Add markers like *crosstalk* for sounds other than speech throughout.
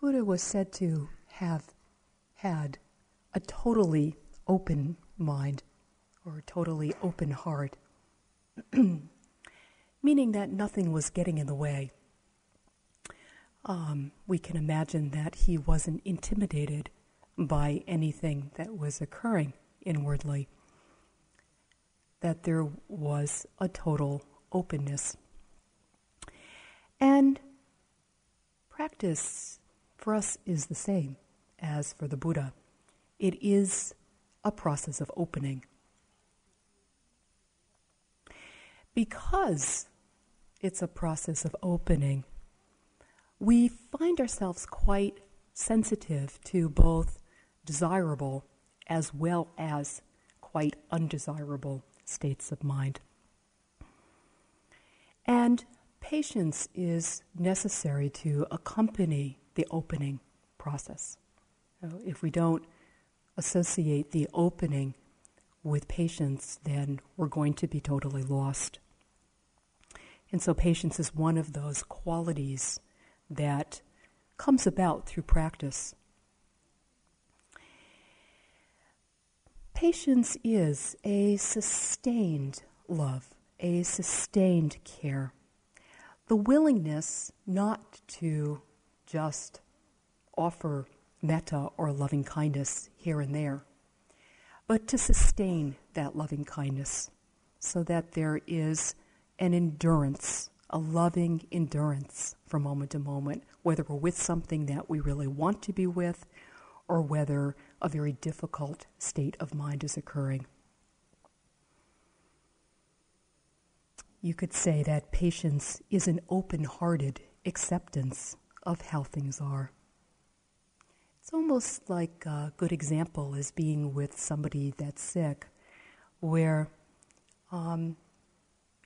Buddha was said to have had a totally open mind or a totally open heart, *clears throat* meaning that nothing was getting in the way. Um, we can imagine that he wasn't intimidated by anything that was occurring inwardly, that there was a total openness. And practice for us is the same as for the Buddha. It is a process of opening. Because it's a process of opening, we find ourselves quite sensitive to both desirable as well as quite undesirable states of mind. And patience is necessary to accompany the opening process. So if we don't associate the opening with patience, then we're going to be totally lost. And so, patience is one of those qualities that comes about through practice. Patience is a sustained love, a sustained care. The willingness not to just offer metta or loving kindness here and there, but to sustain that loving kindness so that there is an endurance, a loving endurance from moment to moment, whether we're with something that we really want to be with or whether a very difficult state of mind is occurring. You could say that patience is an open hearted acceptance of how things are. It's almost like a good example is being with somebody that's sick, where um,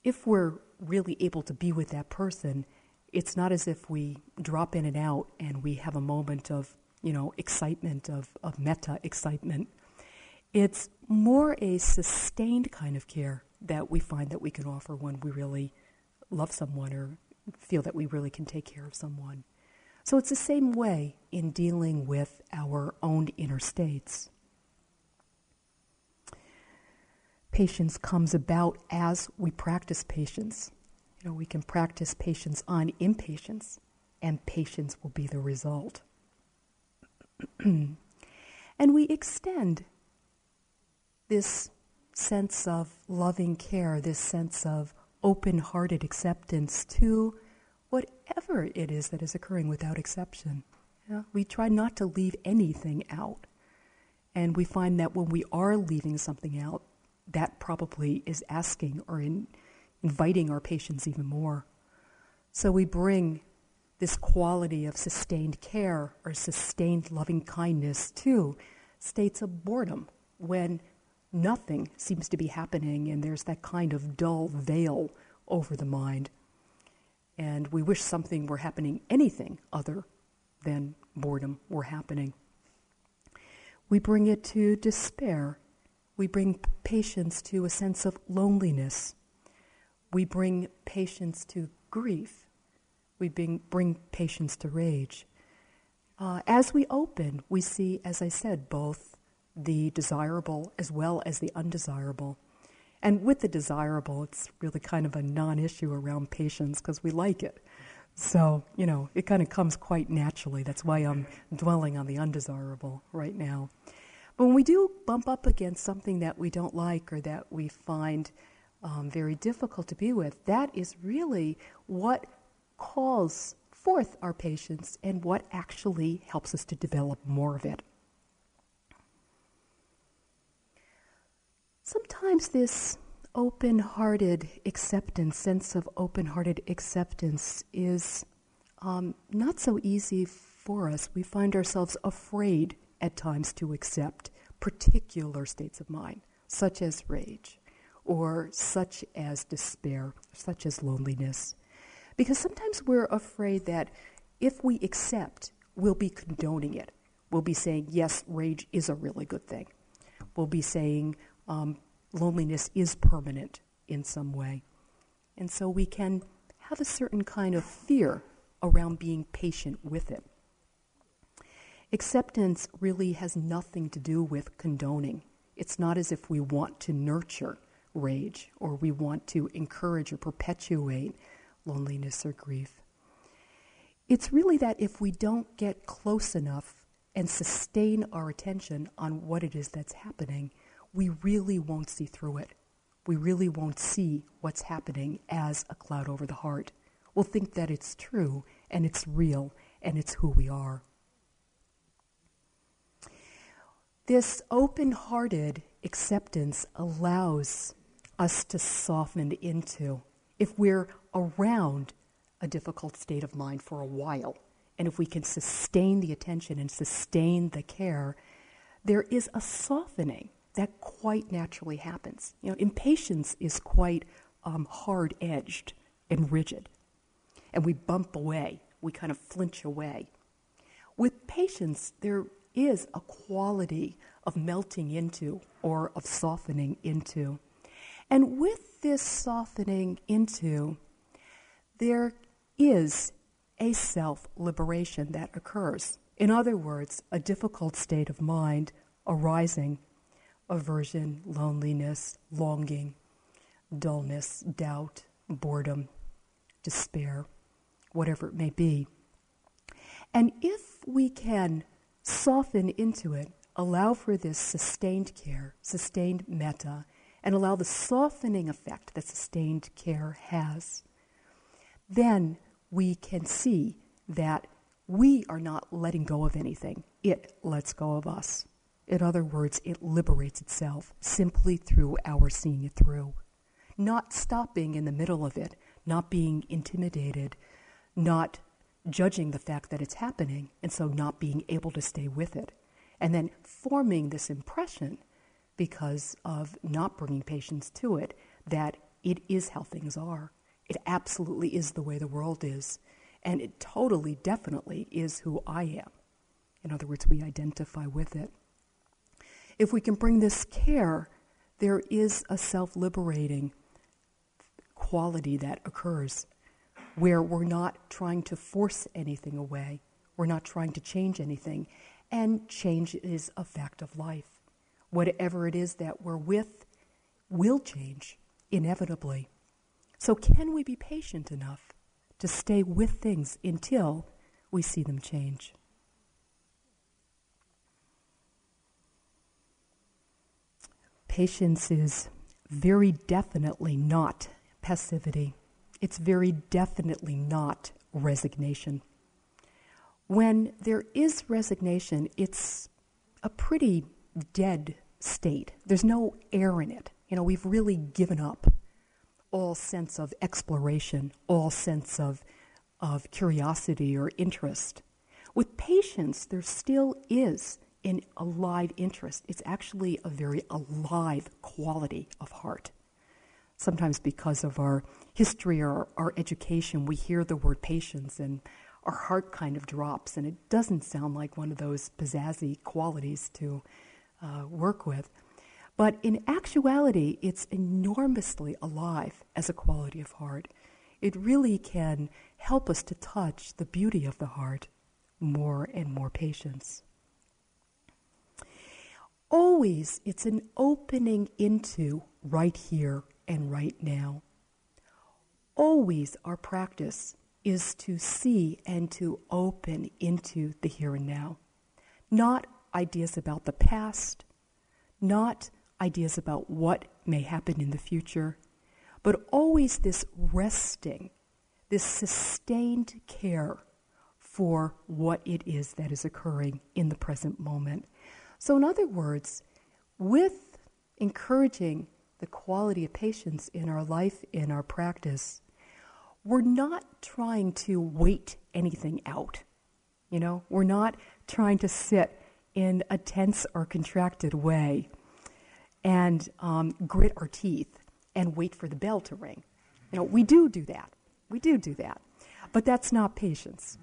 if we're really able to be with that person, it's not as if we drop in and out and we have a moment of, you know, excitement, of, of metta excitement. It's more a sustained kind of care that we find that we can offer when we really love someone or feel that we really can take care of someone. So it's the same way in dealing with our own inner states. Patience comes about as we practice patience. You know, we can practice patience on impatience, and patience will be the result. *clears throat* and we extend this sense of loving care, this sense of open hearted acceptance to whatever it is that is occurring without exception. Yeah? We try not to leave anything out. And we find that when we are leaving something out, that probably is asking or in, inviting our patience even more. So we bring this quality of sustained care or sustained loving kindness to states of boredom when nothing seems to be happening and there's that kind of dull veil over the mind and we wish something were happening, anything other than boredom were happening. We bring it to despair. We bring patience to a sense of loneliness. We bring patience to grief. We bring, bring patience to rage. Uh, as we open, we see, as I said, both the desirable as well as the undesirable. And with the desirable, it's really kind of a non issue around patience because we like it. So, you know, it kind of comes quite naturally. That's why I'm dwelling on the undesirable right now. But when we do bump up against something that we don't like or that we find um, very difficult to be with, that is really what calls forth our patience and what actually helps us to develop more of it. Sometimes this open hearted acceptance, sense of open hearted acceptance, is um, not so easy for us. We find ourselves afraid at times to accept particular states of mind, such as rage, or such as despair, such as loneliness. Because sometimes we're afraid that if we accept, we'll be condoning it. We'll be saying, yes, rage is a really good thing. We'll be saying, um, loneliness is permanent in some way. And so we can have a certain kind of fear around being patient with it. Acceptance really has nothing to do with condoning. It's not as if we want to nurture rage or we want to encourage or perpetuate loneliness or grief. It's really that if we don't get close enough and sustain our attention on what it is that's happening, we really won't see through it. We really won't see what's happening as a cloud over the heart. We'll think that it's true and it's real and it's who we are. This open hearted acceptance allows us to soften into. If we're around a difficult state of mind for a while, and if we can sustain the attention and sustain the care, there is a softening that quite naturally happens. You know, impatience is quite um, hard edged and rigid, and we bump away, we kind of flinch away. With patience, there is a quality of melting into or of softening into. And with this softening into, there is a self liberation that occurs. In other words, a difficult state of mind arising aversion, loneliness, longing, dullness, doubt, boredom, despair, whatever it may be. And if we can soften into it, allow for this sustained care, sustained metta, and allow the softening effect that sustained care has, then we can see that we are not letting go of anything. It lets go of us. In other words, it liberates itself simply through our seeing it through. Not stopping in the middle of it, not being intimidated, not judging the fact that it's happening, and so not being able to stay with it. And then forming this impression because of not bringing patience to it that it is how things are. It absolutely is the way the world is. And it totally, definitely is who I am. In other words, we identify with it. If we can bring this care, there is a self liberating quality that occurs where we're not trying to force anything away, we're not trying to change anything, and change is a fact of life. Whatever it is that we're with will change inevitably. So, can we be patient enough to stay with things until we see them change? Patience is very definitely not passivity. It's very definitely not resignation. When there is resignation, it's a pretty dead state. There's no air in it. You know, we've really given up all sense of exploration, all sense of, of curiosity or interest. With patience, there still is in a live interest. It's actually a very alive quality of heart. Sometimes, because of our history or our education, we hear the word patience and our heart kind of drops, and it doesn't sound like one of those pizzazzy qualities to uh, work with. But in actuality, it's enormously alive as a quality of heart. It really can help us to touch the beauty of the heart more and more patience always it's an opening into right here and right now. Always our practice is to see and to open into the here and now. Not ideas about the past, not ideas about what may happen in the future, but always this resting, this sustained care for what it is that is occurring in the present moment. So, in other words, with encouraging the quality of patience in our life, in our practice, we're not trying to wait anything out. You know, we're not trying to sit in a tense or contracted way and um, grit our teeth and wait for the bell to ring. You know, we do do that. We do do that. But that's not patience.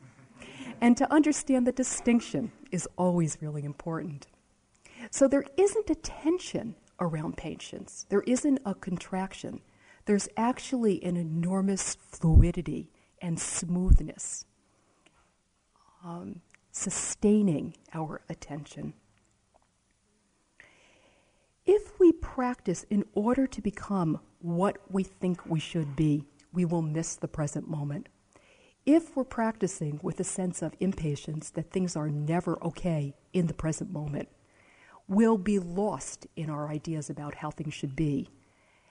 And to understand the distinction is always really important. So there isn't a tension around patience, there isn't a contraction. There's actually an enormous fluidity and smoothness. Um, sustaining our attention. If we practice in order to become what we think we should be, we will miss the present moment. If we're practicing with a sense of impatience that things are never okay in the present moment, we'll be lost in our ideas about how things should be,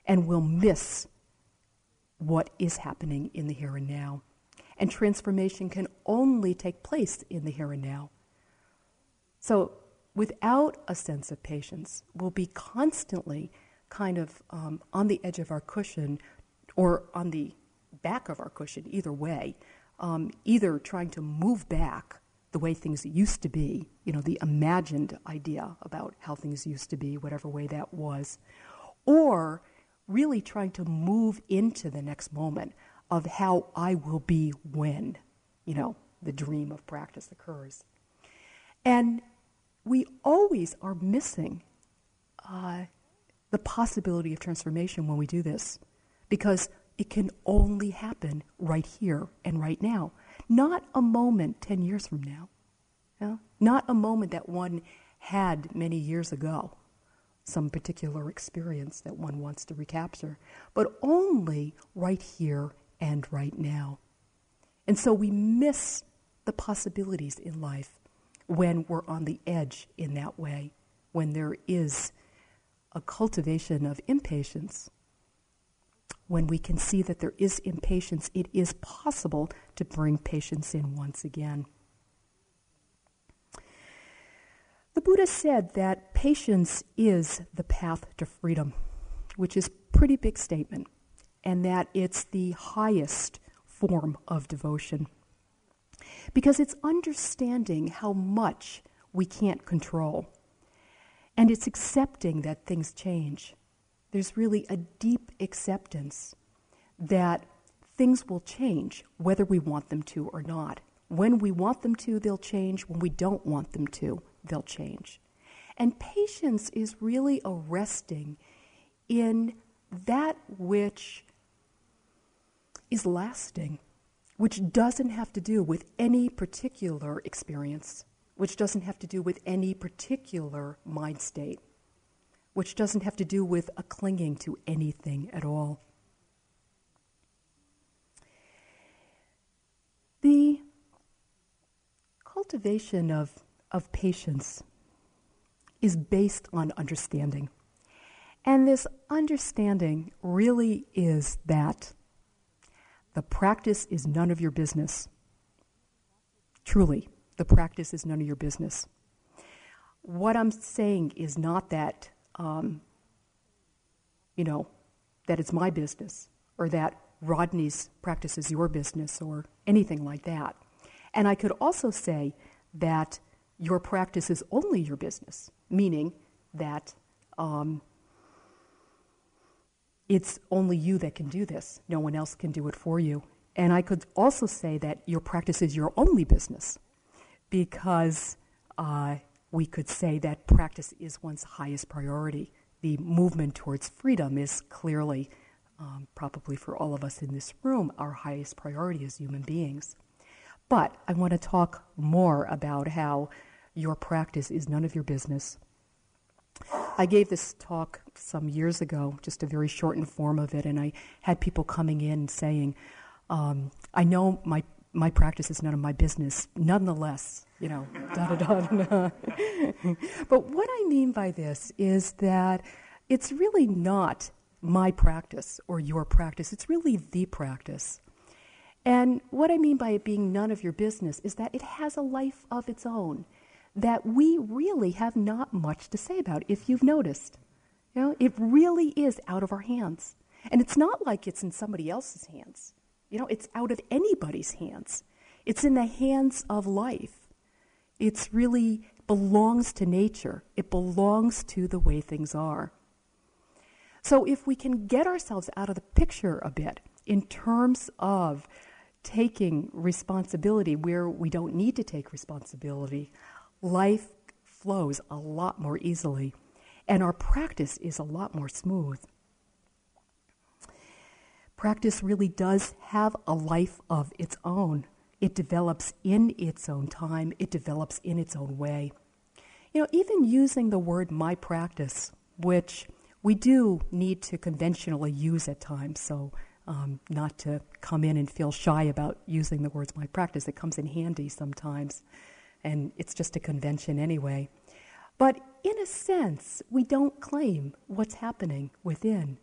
and we'll miss what is happening in the here and now. And transformation can only take place in the here and now. So, without a sense of patience, we'll be constantly kind of um, on the edge of our cushion or on the back of our cushion, either way, um, either trying to move back the way things used to be, you know, the imagined idea about how things used to be, whatever way that was, or really trying to move into the next moment of how I will be when, you know, the dream of practice occurs. And we always are missing uh, the possibility of transformation when we do this because it can only happen right here and right now, not a moment 10 years from now, not a moment that one had many years ago, some particular experience that one wants to recapture, but only right here and right now. And so we miss the possibilities in life when we're on the edge in that way, when there is a cultivation of impatience. When we can see that there is impatience, it is possible to bring patience in once again. The Buddha said that patience is the path to freedom, which is pretty big statement, and that it's the highest form of devotion because it's understanding how much we can't control. And it's accepting that things change. There's really a deep acceptance that things will change whether we want them to or not. When we want them to, they'll change. When we don't want them to, they'll change. And patience is really a resting in that which is lasting which doesn't have to do with any particular experience, which doesn't have to do with any particular mind state, which doesn't have to do with a clinging to anything at all. The cultivation of, of patience is based on understanding. And this understanding really is that the practice is none of your business. Truly, the practice is none of your business. What I'm saying is not that, um, you know, that it's my business or that Rodney's practice is your business or anything like that. And I could also say that your practice is only your business, meaning that um, it's only you that can do this. No one else can do it for you. And I could also say that your practice is your only business because uh, we could say that practice is one's highest priority. The movement towards freedom is clearly, um, probably for all of us in this room, our highest priority as human beings. But I want to talk more about how your practice is none of your business I gave this talk some years ago, just a very shortened form of it, and I had people coming in saying, um, I know my my practice is none of my business. Nonetheless, you know, *laughs* da da da. but what I mean by this is that it's really not my practice or your practice. It's really the practice. And what I mean by it being none of your business is that it has a life of its own that we really have not much to say about, if you've noticed. You know, it really is out of our hands. And it's not like it's in somebody else's hands. You know, it's out of anybody's hands. It's in the hands of life. It's really belongs to nature. It belongs to the way things are. So if we can get ourselves out of the picture a bit in terms of taking responsibility where we don't need to take responsibility, life flows a lot more easily, and our practice is a lot more smooth. Practice really does have a life of its own. It develops in its own time, it develops in its own way. You know, even using the word my practice, which we do need to conventionally use at times, so um, not to come in and feel shy about using the words my practice. It comes in handy sometimes, and it's just a convention anyway. But in a sense, we don't claim what's happening within.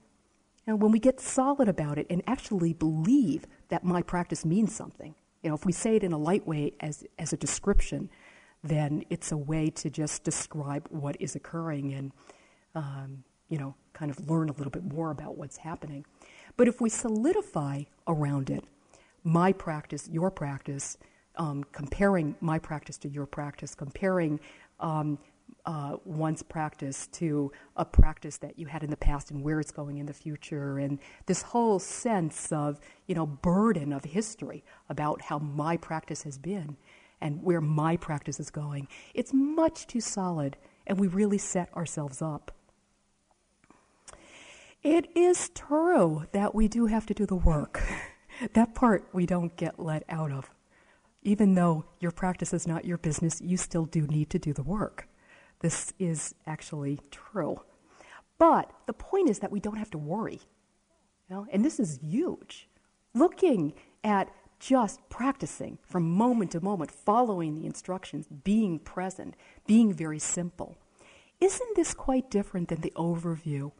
And when we get solid about it and actually believe that my practice means something, you know, if we say it in a light way as, as a description, then it's a way to just describe what is occurring and, um, you know, kind of learn a little bit more about what's happening. But if we solidify around it, my practice, your practice, um, comparing my practice to your practice, comparing um, uh, one's practice to a practice that you had in the past and where it's going in the future, and this whole sense of you know burden of history about how my practice has been and where my practice is going. It's much too solid, and we really set ourselves up. It is true that we do have to do the work. *laughs* that part we don't get let out of. Even though your practice is not your business, you still do need to do the work. This is actually true. But the point is that we don't have to worry. You know? And this is huge. Looking at just practicing from moment to moment, following the instructions, being present, being very simple. Isn't this quite different than the overview?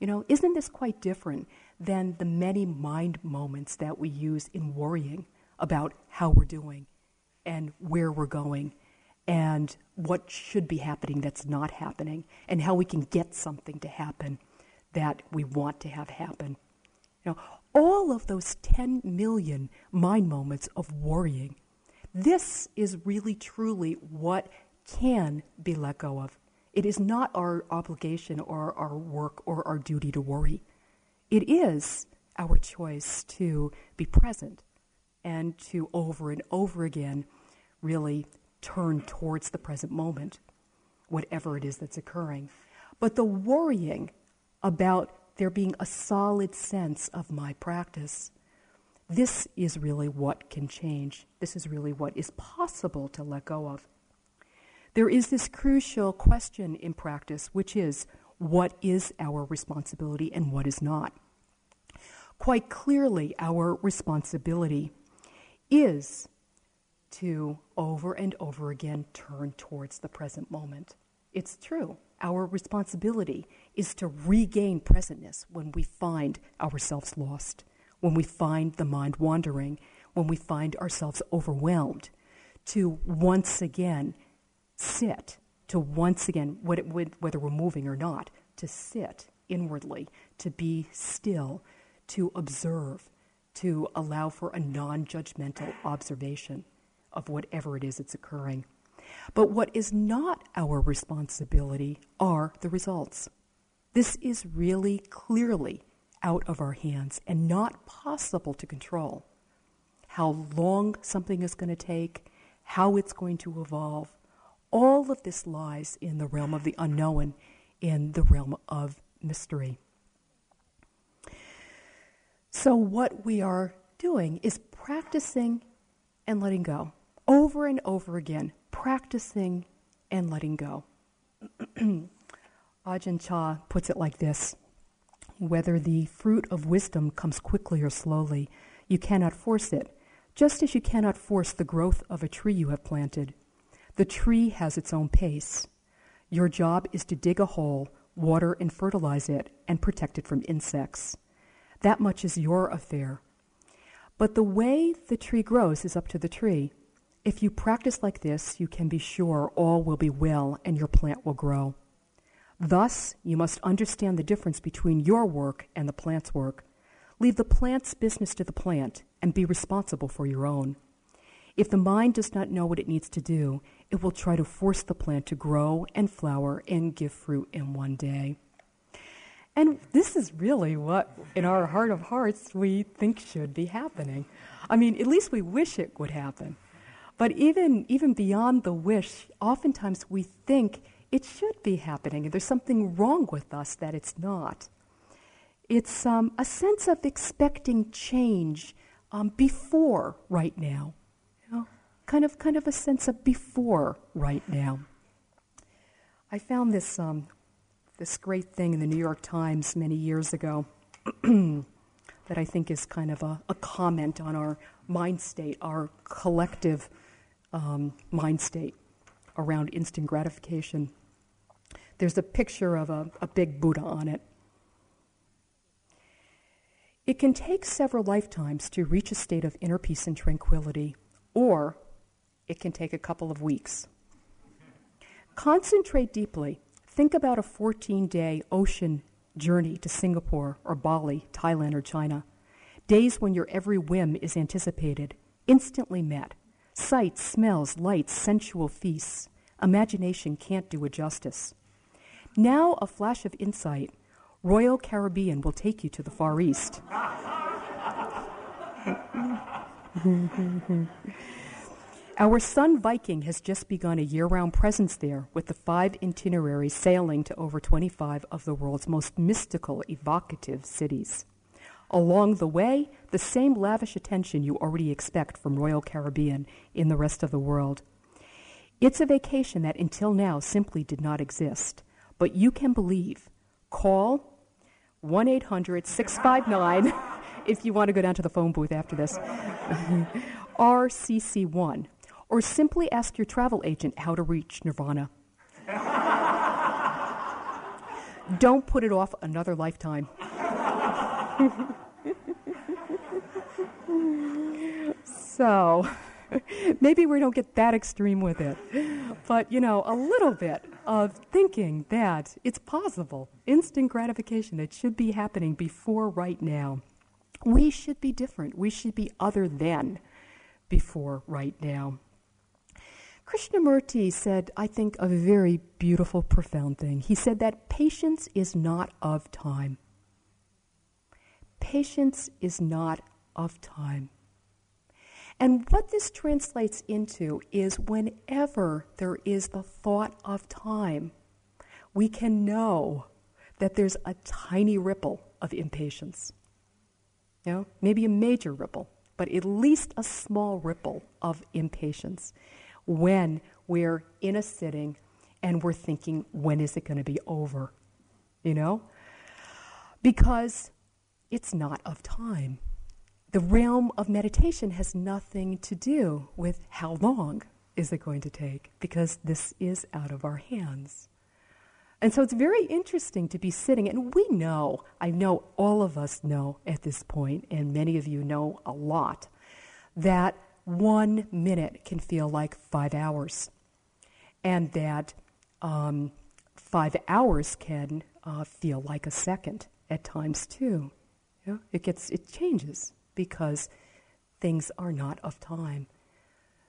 You know, isn't this quite different than the many mind moments that we use in worrying about how we're doing and where we're going and what should be happening that's not happening, and how we can get something to happen that we want to have happen. Know, all of those 10 million mind moments of worrying, this is really truly what can be let go of. It is not our obligation or our work or our duty to worry. It is our choice to be present and to over and over again really turn towards the present moment, whatever it is that's occurring. But the worrying about there being a solid sense of my practice, this is really what can change. This is really what is possible to let go of. There is this crucial question in practice, which is what is our responsibility and what is not? Quite clearly, our responsibility is to over and over again turn towards the present moment. It's true. Our responsibility is to regain presentness when we find ourselves lost, when we find the mind wandering, when we find ourselves overwhelmed, to once again sit, to once again, whether we're moving or not, to sit inwardly, to be still, to observe, to allow for a non judgmental observation of whatever it is that's occurring. But what is not our responsibility are the results. This is really clearly out of our hands and not possible to control. How long something is going to take, how it's going to evolve, all of this lies in the realm of the unknown, in the realm of mystery. So, what we are doing is practicing and letting go over and over again, practicing and letting go. *clears throat* Ajahn Chah puts it like this Whether the fruit of wisdom comes quickly or slowly, you cannot force it, just as you cannot force the growth of a tree you have planted. The tree has its own pace. Your job is to dig a hole, water and fertilize it, and protect it from insects. That much is your affair. But the way the tree grows is up to the tree. If you practice like this, you can be sure all will be well and your plant will grow. Thus, you must understand the difference between your work and the plant's work. Leave the plant's business to the plant and be responsible for your own. If the mind does not know what it needs to do, it will try to force the plant to grow and flower and give fruit in one day. And this is really what, in our heart of hearts, we think should be happening. I mean, at least we wish it would happen. But even, even beyond the wish, oftentimes we think it should be happening, and there's something wrong with us that it's not. It's um, a sense of expecting change um, before right now. kind of, kind of a sense of before right now. I found this, um, this great thing in the New York Times many years ago *clears throat* that I think is kind of a, a, comment on our mind state, our collective um, mind state around instant gratification. There's a picture of a, a big Buddha on it. It can take several lifetimes to reach a state of inner peace and tranquility, or it can take a couple of weeks. Concentrate deeply. Think about a 14 day ocean journey to Singapore or Bali, Thailand or China. Days when your every whim is anticipated, instantly met. Sights, smells, lights, sensual feasts. Imagination can't do it justice. Now, a flash of insight Royal Caribbean will take you to the Far East. Our Sun Viking has just begun a year round presence there with the five itineraries sailing to over 25 of the world's most mystical, evocative cities. Along the way, the same lavish attention you already expect from Royal Caribbean in the rest of the world. It's a vacation that until now simply did not exist, but you can believe. Call 1 800 659, *laughs* if you want to go down to the phone booth after this, *laughs* RCC1, or simply ask your travel agent how to reach Nirvana. *laughs* Don't put it off another lifetime. So, *laughs* maybe we don't get that extreme with it, but you know, a little bit of thinking that it's possible, instant gratification, it should be happening before right now. We should be different. We should be other than before right now. Krishnamurti said, I think, a very beautiful, profound thing. He said that patience is not of time. Patience is not of time. And what this translates into is whenever there is the thought of time, we can know that there's a tiny ripple of impatience. You know, maybe a major ripple, but at least a small ripple of impatience when we're in a sitting and we're thinking, when is it going to be over? You know? Because it's not of time the realm of meditation has nothing to do with how long is it going to take, because this is out of our hands. And so it's very interesting to be sitting, and we know, I know all of us know at this point, and many of you know a lot, that one minute can feel like five hours, and that um, five hours can uh, feel like a second at times too. Yeah? It gets, it changes because things are not of time.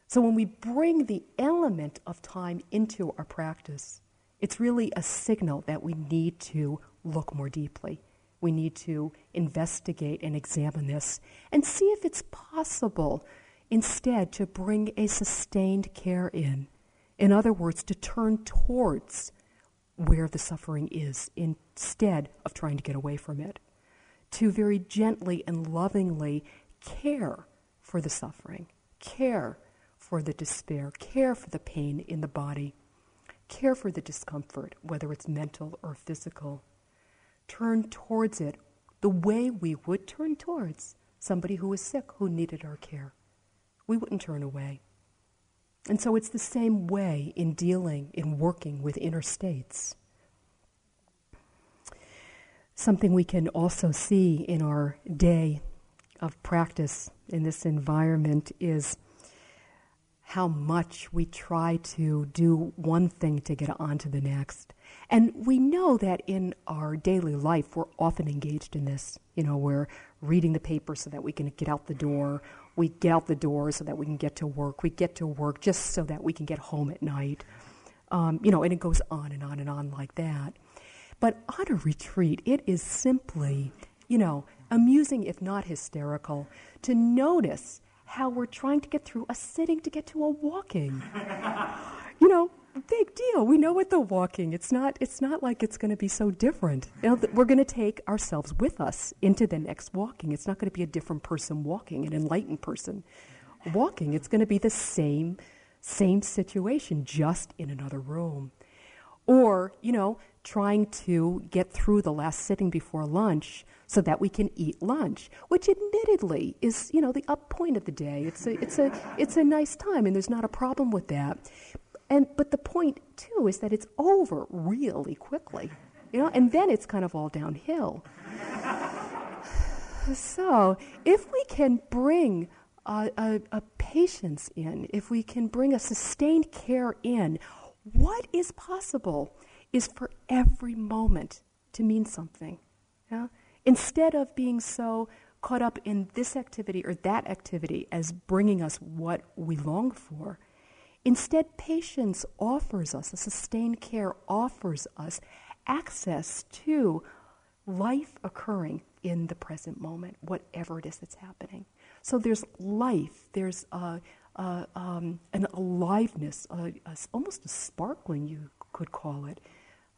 So when we bring the element of time into our practice, it's really a signal that we need to look more deeply. We need to investigate and examine this and see if it's possible instead to bring a sustained care in. In other words, to turn towards where the suffering is instead of trying to get away from it to very gently and lovingly care for the suffering, care for the despair, care for the pain in the body, care for the discomfort, whether it's mental or physical. Turn towards it the way we would turn towards somebody who was sick who needed our care. We wouldn't turn away. And so it's the same way in dealing, in working with inner states. Something we can also see in our day of practice in this environment is how much we try to do one thing to get on to the next. And we know that in our daily life, we're often engaged in this. You know, we're reading the paper so that we can get out the door. We get out the door so that we can get to work. We get to work just so that we can get home at night. Um, you know, and it goes on and on and on like that. But on a retreat, it is simply, you know, amusing, if not hysterical, to notice how we're trying to get through a sitting to get to a walking. *laughs* you know, big deal. We know what the walking. It's not. It's not like it's going to be so different. You know, we're going to take ourselves with us into the next walking. It's not going to be a different person walking, an enlightened person walking. It's going to be the same same situation, just in another room. Or, you know, trying to get through the last sitting before lunch so that we can eat lunch, which admittedly is, you know, the up point of the day. It's a, it's a, it's a nice time, and there's not a problem with that. And, but the point, too, is that it's over really quickly, you know, and then it's kind of all downhill. so if we can bring a, a, a patience in, if we can bring a sustained care in, what is possible is for every moment to mean something. Yeah? Instead of being so caught up in this activity or that activity as bringing us what we long for, instead, patience offers us, a sustained care offers us access to life occurring in the present moment, whatever it is that's happening. So there's life, there's um, an aliveness, almost a sparkling, you could call it,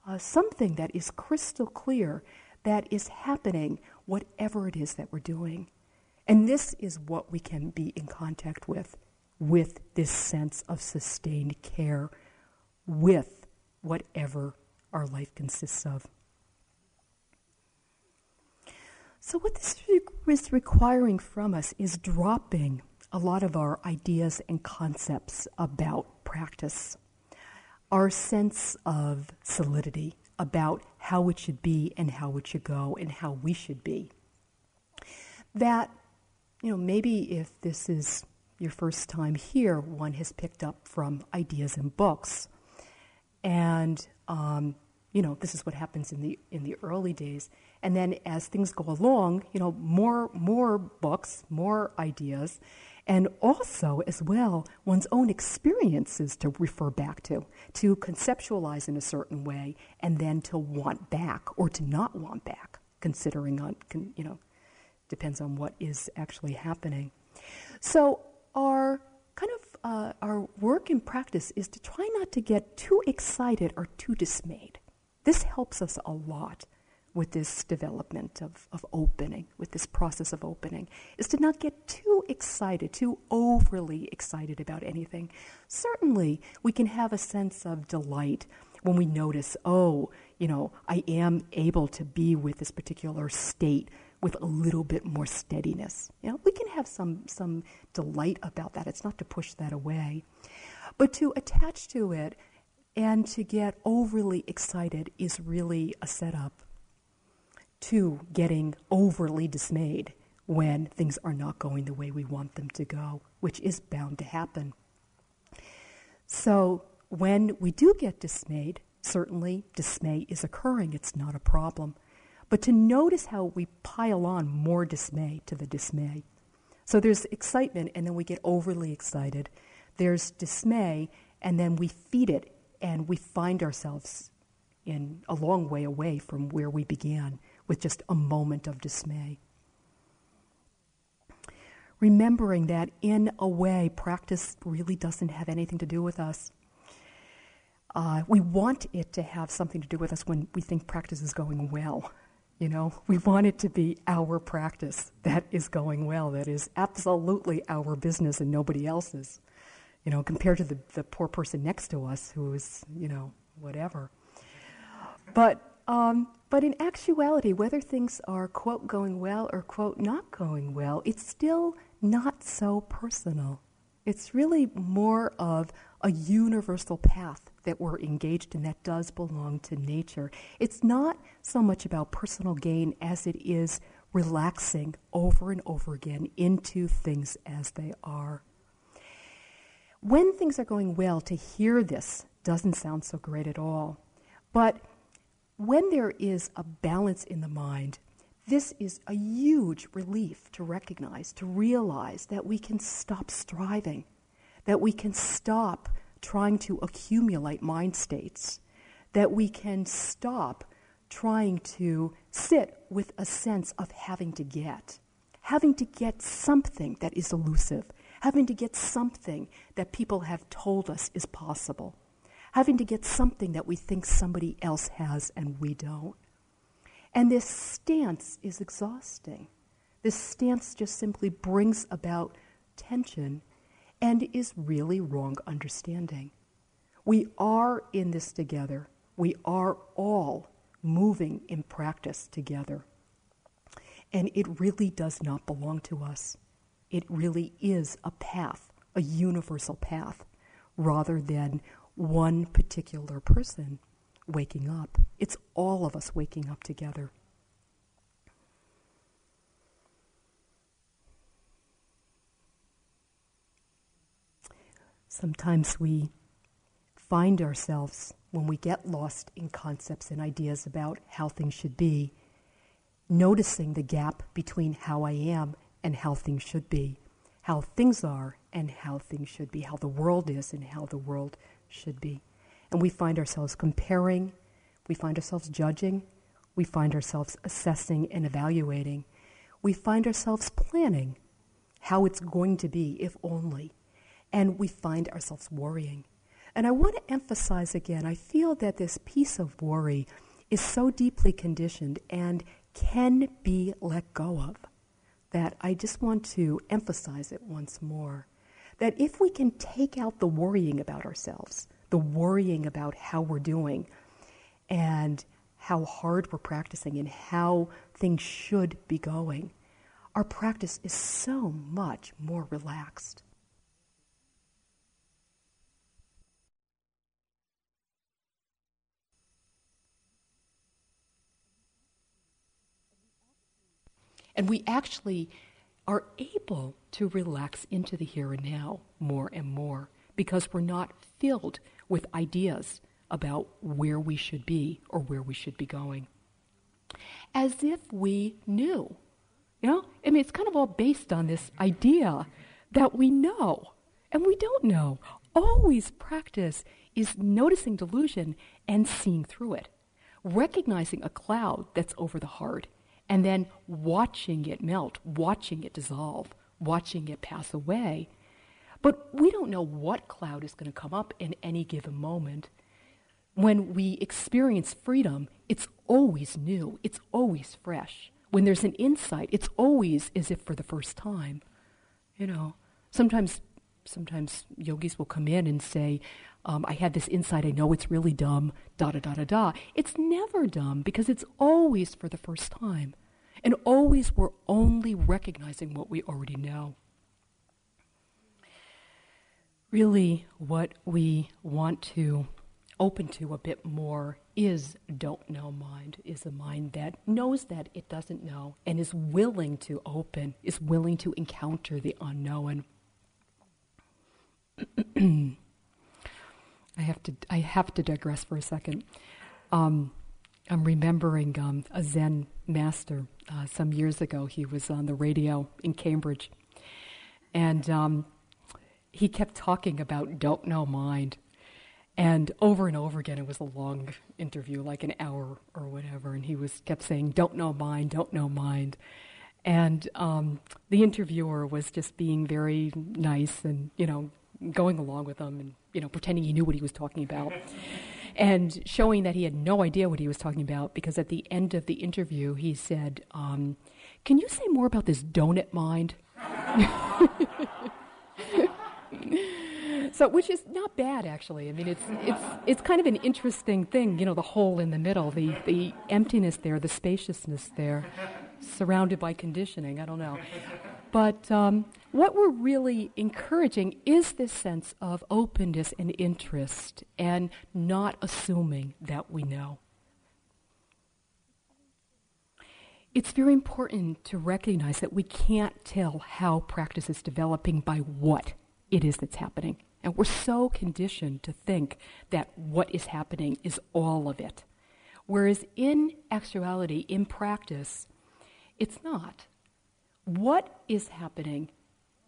uh, something that is crystal clear that is happening, whatever it is that we're doing. And this is what we can be in contact with, with this sense of sustained care, with whatever our life consists of. So, what this is requiring from us is dropping a lot of our ideas and concepts about practice, our sense of solidity about how it should be and how it should go and how we should be. That, you know, maybe if this is your first time here, one has picked up from ideas in books. And, um, you know, this is what happens in the, in the early days. And then as things go along, you know, more, more books, more ideas, and also, as well, one's own experiences to refer back to, to conceptualize in a certain way, and then to want back or to not want back, considering on, you know, depends on what is actually happening. So, our kind of uh, our work in practice is to try not to get too excited or too dismayed. This helps us a lot with this development of, of opening, with this process of opening, is to not get too excited, too overly excited about anything. Certainly, we can have a sense of delight when we notice, oh, you know, I am able to be with this particular state with a little bit more steadiness. You know, we can have some, some delight about that. It's not to push that away. But to attach to it and to get overly excited is really a setup to getting overly dismayed when things are not going the way we want them to go, which is bound to happen. So, when we do get dismayed, certainly dismay is occurring, it's not a problem. But to notice how we pile on more dismay to the dismay. So there's excitement, and then we get overly excited. There's dismay, and then we feed it, and we find ourselves in a long way away from where we began with just a moment of dismay. Remembering that, in a way, practice really doesn't have anything to do with us. Uh, we want it to have something to do with us when we think practice is going well. You know, we want it to be our practice that is going well, that is absolutely our business and nobody else's. You know, compared to the, the poor person next to us who is, you know, whatever. But um, but in actuality, whether things are, quote, going well or, quote, not going well, it's still not so personal. It's really more of a universal path that we're engaged in that does belong to nature. It's not so much about personal gain as it is relaxing over and over again into things as they are. When things are going well, to hear this doesn't sound so great at all. But when there is a balance in the mind, this is a huge relief to recognize, to realize that we can stop striving, that we can stop trying to accumulate mind states, that we can stop trying to sit with a sense of having to get, having to get something that is elusive, having to get something that people have told us is possible having to get something that we think somebody else has and we don't. And this stance is exhausting. This stance just simply brings about tension and is really wrong understanding. We are in this together. We are all moving in practice together. And it really does not belong to us. It really is a path, a universal path, rather than one particular person waking up. It's all of us waking up together. Sometimes we find ourselves, when we get lost in concepts and ideas about how things should be, noticing the gap between how I am and how things should be, how things are and how things should be, how the world is and how the world should be. And we find ourselves comparing, we find ourselves judging, we find ourselves assessing and evaluating, we find ourselves planning how it's going to be, if only and we find ourselves worrying. And I want to emphasize again I feel that this piece of worry is so deeply conditioned and can be let go of that I just want to emphasize it once more. That if we can take out the worrying about ourselves, the worrying about how we're doing, and how hard we're practicing, and how things should be going, our practice is so much more relaxed. And we actually are able to relax into the here and now more and more because we're not filled with ideas about where we should be or where we should be going. As if we knew. You know? I mean, it's kind of all based on this idea that we know and we don't know. Always practice is noticing delusion and seeing through it, recognizing a cloud that's over the heart and then watching it melt, watching it dissolve, watching it pass away. But we don't know what cloud is going to come up in any given moment. When we experience freedom, it's always new, it's always fresh. When there's an insight, it's always as if for the first time. You know, sometimes sometimes yogis will come in and say, um, I had this insight, I know it's really dumb, da da da da da. It's never dumb because it's always for the first time. And always we're only recognizing what we already know. Really, what we want to open to a bit more is don't know mind, is a mind that knows that it doesn't know and is willing to open, is willing to encounter the unknown. I have to I have to digress for a second. Um, I'm remembering um, a Zen master uh, some years ago. He was on the radio in Cambridge, and um, he kept talking about "Don't Know Mind," and over and over again. It was a long interview, like an hour or whatever, and he was kept saying "Don't know mind, don't know mind." And um, the interviewer was just being very nice and, you know, going along with him and you know pretending he knew what he was talking about *laughs* and showing that he had no idea what he was talking about because at the end of the interview he said um, can you say more about this donut mind? *laughs* So which is not bad actually. I mean it's it's it's kind of an interesting thing you know the hole in the middle the the emptiness there the spaciousness there surrounded by conditioning i don't know but um, what we're really encouraging is this sense of openness and interest and not assuming that we know. It's very important to recognize that we can't tell how practice is developing by what it is that's happening. And we're so conditioned to think that what is happening is all of it. Whereas in actuality, in practice, it's not. What is happening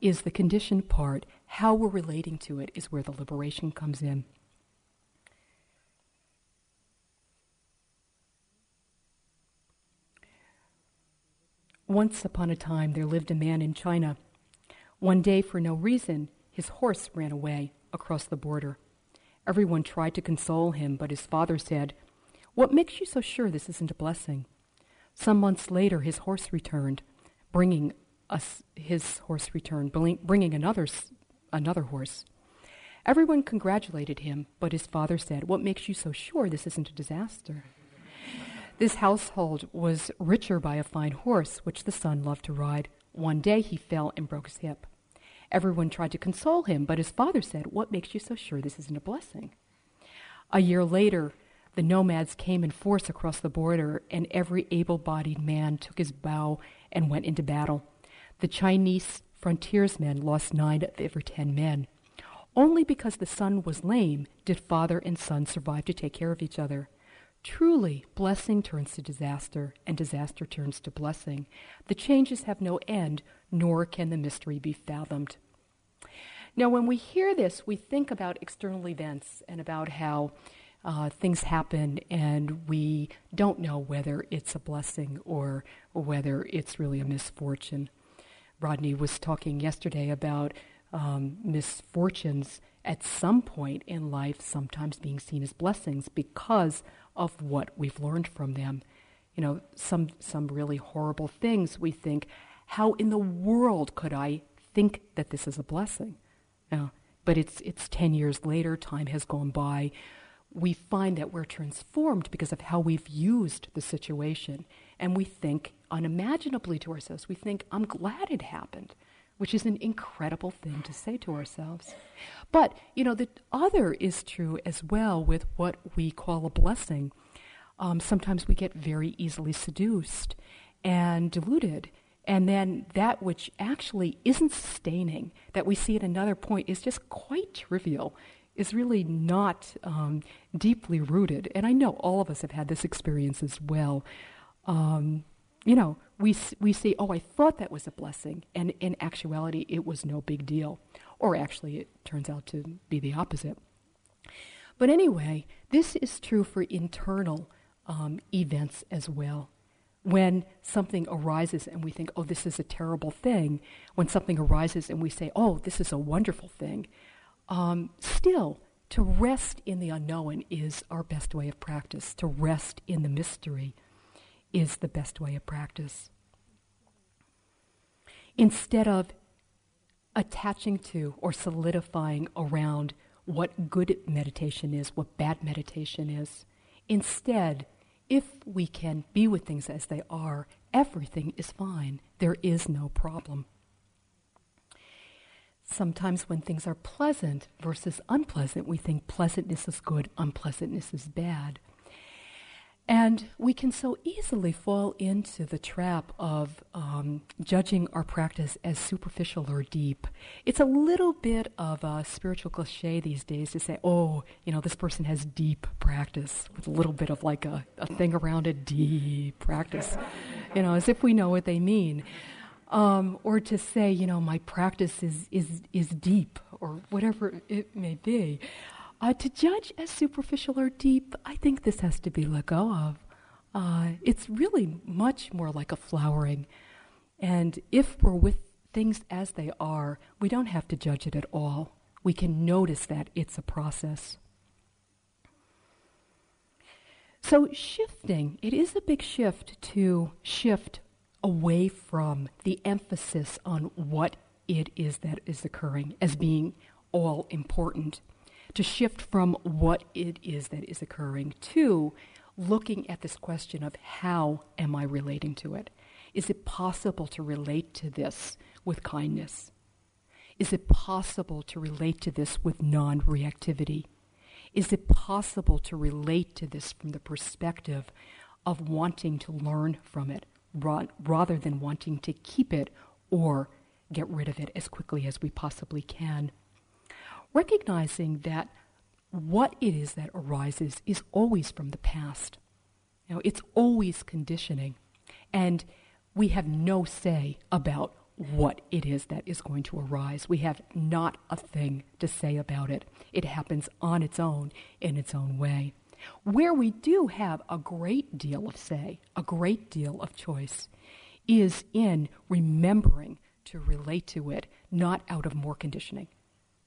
is the conditioned part. How we're relating to it is where the liberation comes in. Once upon a time, there lived a man in China. One day, for no reason, his horse ran away across the border. Everyone tried to console him, but his father said, What makes you so sure this isn't a blessing? Some months later, his horse returned bringing us his horse returned, bringing another another horse. Everyone congratulated him, but his father said, What makes you so sure this isn't a disaster? This household was richer by a fine horse, which the son loved to ride. One day he fell and broke his hip. Everyone tried to console him, but his father said, What makes you so sure this isn't a blessing? A year later, the nomads came in force across the border, and every able bodied man took his bow and went into battle. The Chinese frontiersmen lost nine of every ten men. Only because the son was lame did father and son survive to take care of each other. Truly, blessing turns to disaster, and disaster turns to blessing. The changes have no end, nor can the mystery be fathomed. Now, when we hear this, we think about external events and about how uh, things happen and we don't know whether it's a blessing or, whether it's really a misfortune. Rodney was talking yesterday about um, misfortunes at some point in life sometimes being seen as blessings because of what we've learned from them. You know, some, some really horrible things we think, how in the world could I think that this is a blessing? You but it's, it's 10 years later, time has gone by. We find that we're transformed because of how we've used the situation. And we think unimaginably to ourselves. We think, I'm glad it happened which is an incredible thing to say to ourselves. But, you know, the other is true as well with what we call a blessing. Um, sometimes we get very easily seduced and deluded. And then that which actually isn't sustaining, that we see at another point, is just quite trivial, is really not um, deeply rooted. And I know all of us have had this experience as well. Um, you know, we, we say, oh, I thought that was a blessing, and in actuality, it was no big deal. Or actually, it turns out to be the opposite. But anyway, this is true for internal um, events as well. When something arises and we think, oh, this is a terrible thing, when something arises and we say, oh, this is a wonderful thing, um, still, to rest in the unknown is our best way of practice, to rest in the mystery is the best way of practice. Instead of attaching to or solidifying around what good meditation is, what bad meditation is, instead, if we can be with things as they are, everything is fine. There is no problem. Sometimes when things are pleasant versus unpleasant, we think pleasantness is good, unpleasantness is bad. And we can so easily fall into the trap of um, judging our practice as superficial or deep. It's a little bit of a spiritual cliche these days to say, oh, you know, this person has deep practice, with a little bit of like a, a thing around it, deep practice, you know, as if we know what they mean. Um, or to say, you know, my practice is, is, is deep, or whatever it may be. Uh, to judge as superficial or deep, I think this has to be let go of. Uh, it's really much more like a flowering. And if we're with things as they are, we don't have to judge it at all. We can notice that it's a process. So, shifting, it is a big shift to shift away from the emphasis on what it is that is occurring as being all important to shift from what it is that is occurring to looking at this question of how am I relating to it? Is it possible to relate to this with kindness? Is it possible to relate to this with non reactivity? Is it possible to relate to this from the perspective of wanting to learn from it rather than wanting to keep it or get rid of it as quickly as we possibly can? recognizing that what it is that arises is always from the past. You know, it's always conditioning. And we have no say about what it is that is going to arise. We have not a thing to say about it. It happens on its own, in its own way. Where we do have a great deal of say, a great deal of choice, is in remembering to relate to it, not out of more conditioning.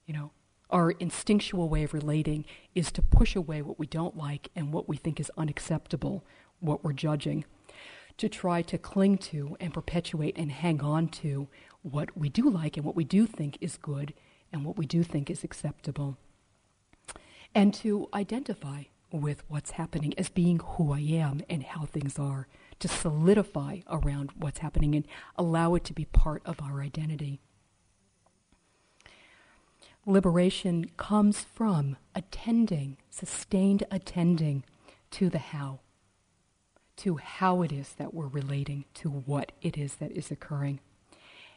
You know, our instinctual way of relating is to push away what we don't like and what we think is unacceptable, what we're judging, to try to cling to and perpetuate and hang on to what we do like and what we do think is good and what we do think is acceptable. And to identify with what's happening as being who I am and how things are, to solidify around what's happening and allow it to be part of our identity. Liberation comes from attending, sustained attending to the how, to how it is that we're relating to what it is that is occurring.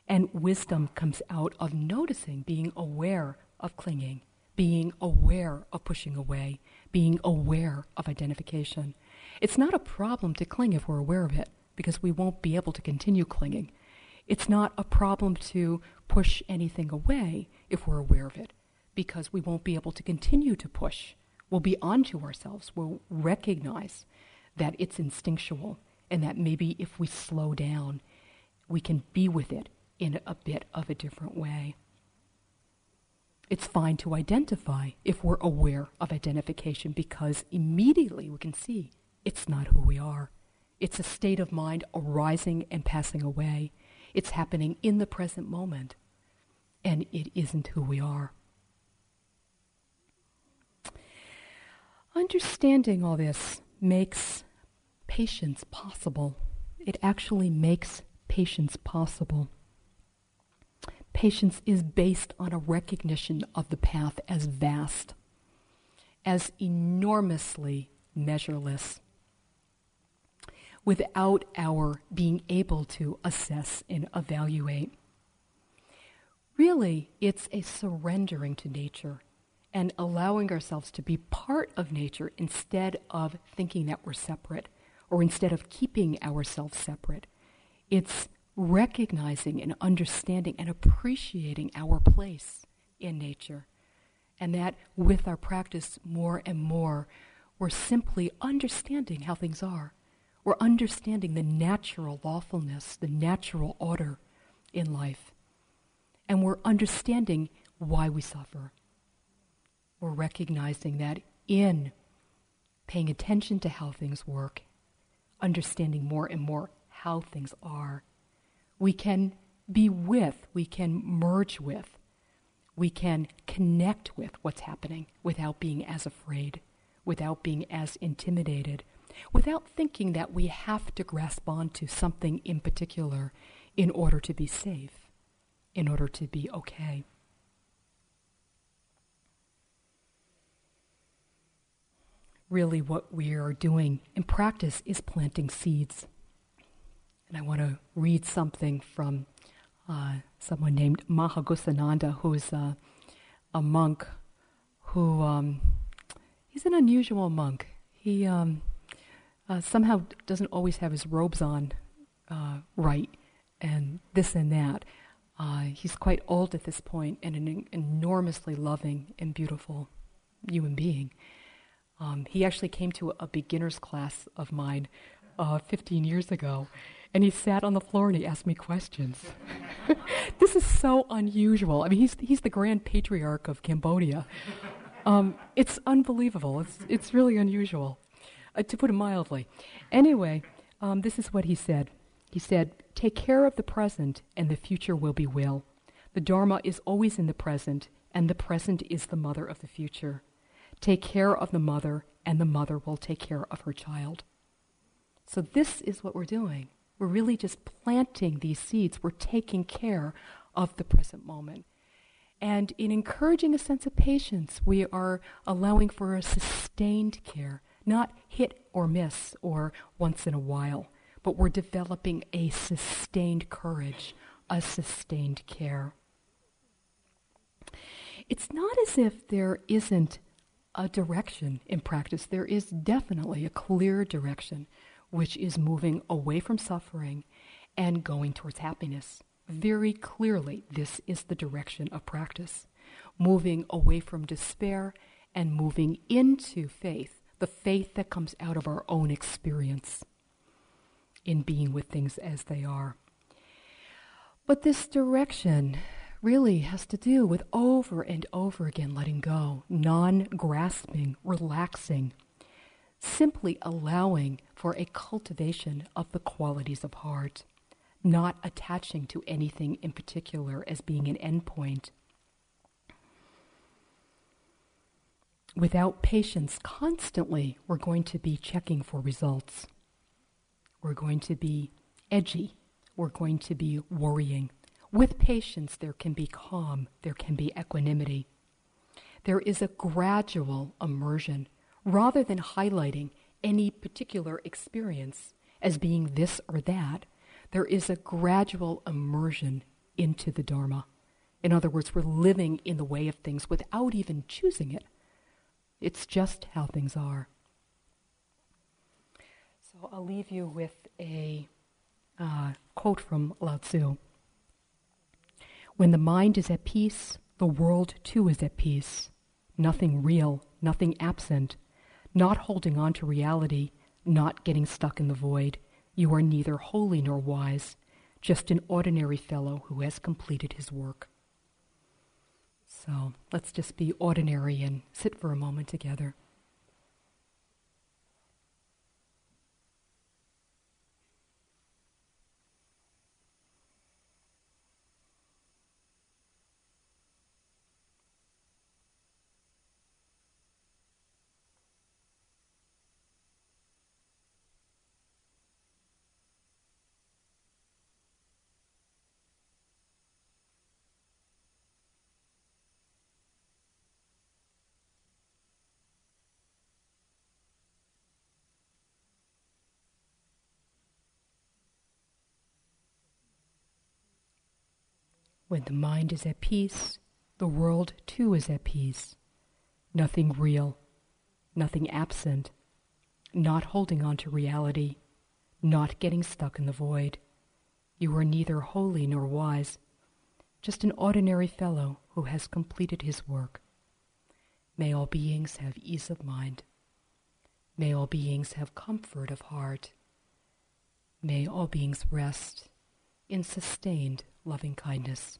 And wisdom comes out of noticing, being aware of clinging, being aware of pushing away, being aware of identification. It's not a problem to cling if we're aware of it, because we won't be able to continue clinging. It's not a problem to push anything away if we're aware of it, because we won't be able to continue to push. We'll be onto ourselves. We'll recognize that it's instinctual and that maybe if we slow down, we can be with it in a bit of a different way. It's fine to identify if we're aware of identification because immediately we can see it's not who we are. It's a state of mind arising and passing away. It's happening in the present moment, and it isn't who we are. Understanding all this makes patience possible. It actually makes patience possible. Patience is based on a recognition of the path as vast, as enormously measureless, without our being able to assess and evaluate. Really, it's a surrendering to nature and allowing ourselves to be part of nature instead of thinking that we're separate or instead of keeping ourselves separate. It's recognizing and understanding and appreciating our place in nature. And that with our practice more and more, we're simply understanding how things are. We're understanding the natural lawfulness, the natural order in life. And we're understanding why we suffer. We're recognizing that in paying attention to how things work, understanding more and more how things are, we can be with, we can merge with, we can connect with what's happening without being as afraid, without being as intimidated, without thinking that we have to grasp onto something in particular in order to be safe, in order to be okay. Really, what we are doing in practice is planting seeds. And I want to read something from uh, someone named Maha Ghosananda, who's a, a monk who, um, he's an unusual monk. He um, uh, somehow doesn't always have his robes on uh, right, and this and that. Uh, he's quite old at this point and an enormously loving and beautiful human being. Um, he actually came to a, a beginner's class of mine uh, 15 years ago, and he sat on the floor and he asked me questions. *laughs* this is so unusual. I mean, he's, he's the grand patriarch of Cambodia. Um, it's unbelievable. It's, it's really unusual, uh, to put it mildly. Anyway, um, this is what he said. He said, Take care of the present, and the future will be well. The Dharma is always in the present, and the present is the mother of the future. Take care of the mother, and the mother will take care of her child. So, this is what we're doing. We're really just planting these seeds. We're taking care of the present moment. And in encouraging a sense of patience, we are allowing for a sustained care, not hit or miss or once in a while, but we're developing a sustained courage, a sustained care. It's not as if there isn't a direction in practice. There is definitely a clear direction which is moving away from suffering and going towards happiness. Very clearly, this is the direction of practice. Moving away from despair and moving into faith, the faith that comes out of our own experience in being with things as they are. But this direction really has to do with over and over again letting go, non grasping, relaxing, simply allowing for a cultivation of the qualities of heart, not attaching to anything in particular as being an endpoint. without patience, constantly we're going to be checking for results. We're going to be edgy. We're going to be worrying. With patience, there can be calm, there can be equanimity. There is a gradual immersion rather than highlighting any particular experience as being this or that. There is a gradual immersion into the Dharma. In other words, we're living in the way of things without even choosing it. It's just how things are. So I'll leave you with a uh, quote from Lao Tzu. When the mind is at peace, the world too is at peace. Nothing real, nothing absent, not holding on to reality, not getting stuck in the void. You are neither holy nor wise, just an ordinary fellow who has completed his work. So let's just be ordinary and sit for a moment together. When the mind is at peace, the world too is at peace. Nothing real, nothing absent, not holding on to reality, not getting stuck in the void. You are neither holy nor wise, just an ordinary fellow who has completed his work. May all beings have ease of mind. May all beings have comfort of heart. May all beings rest in sustained loving kindness.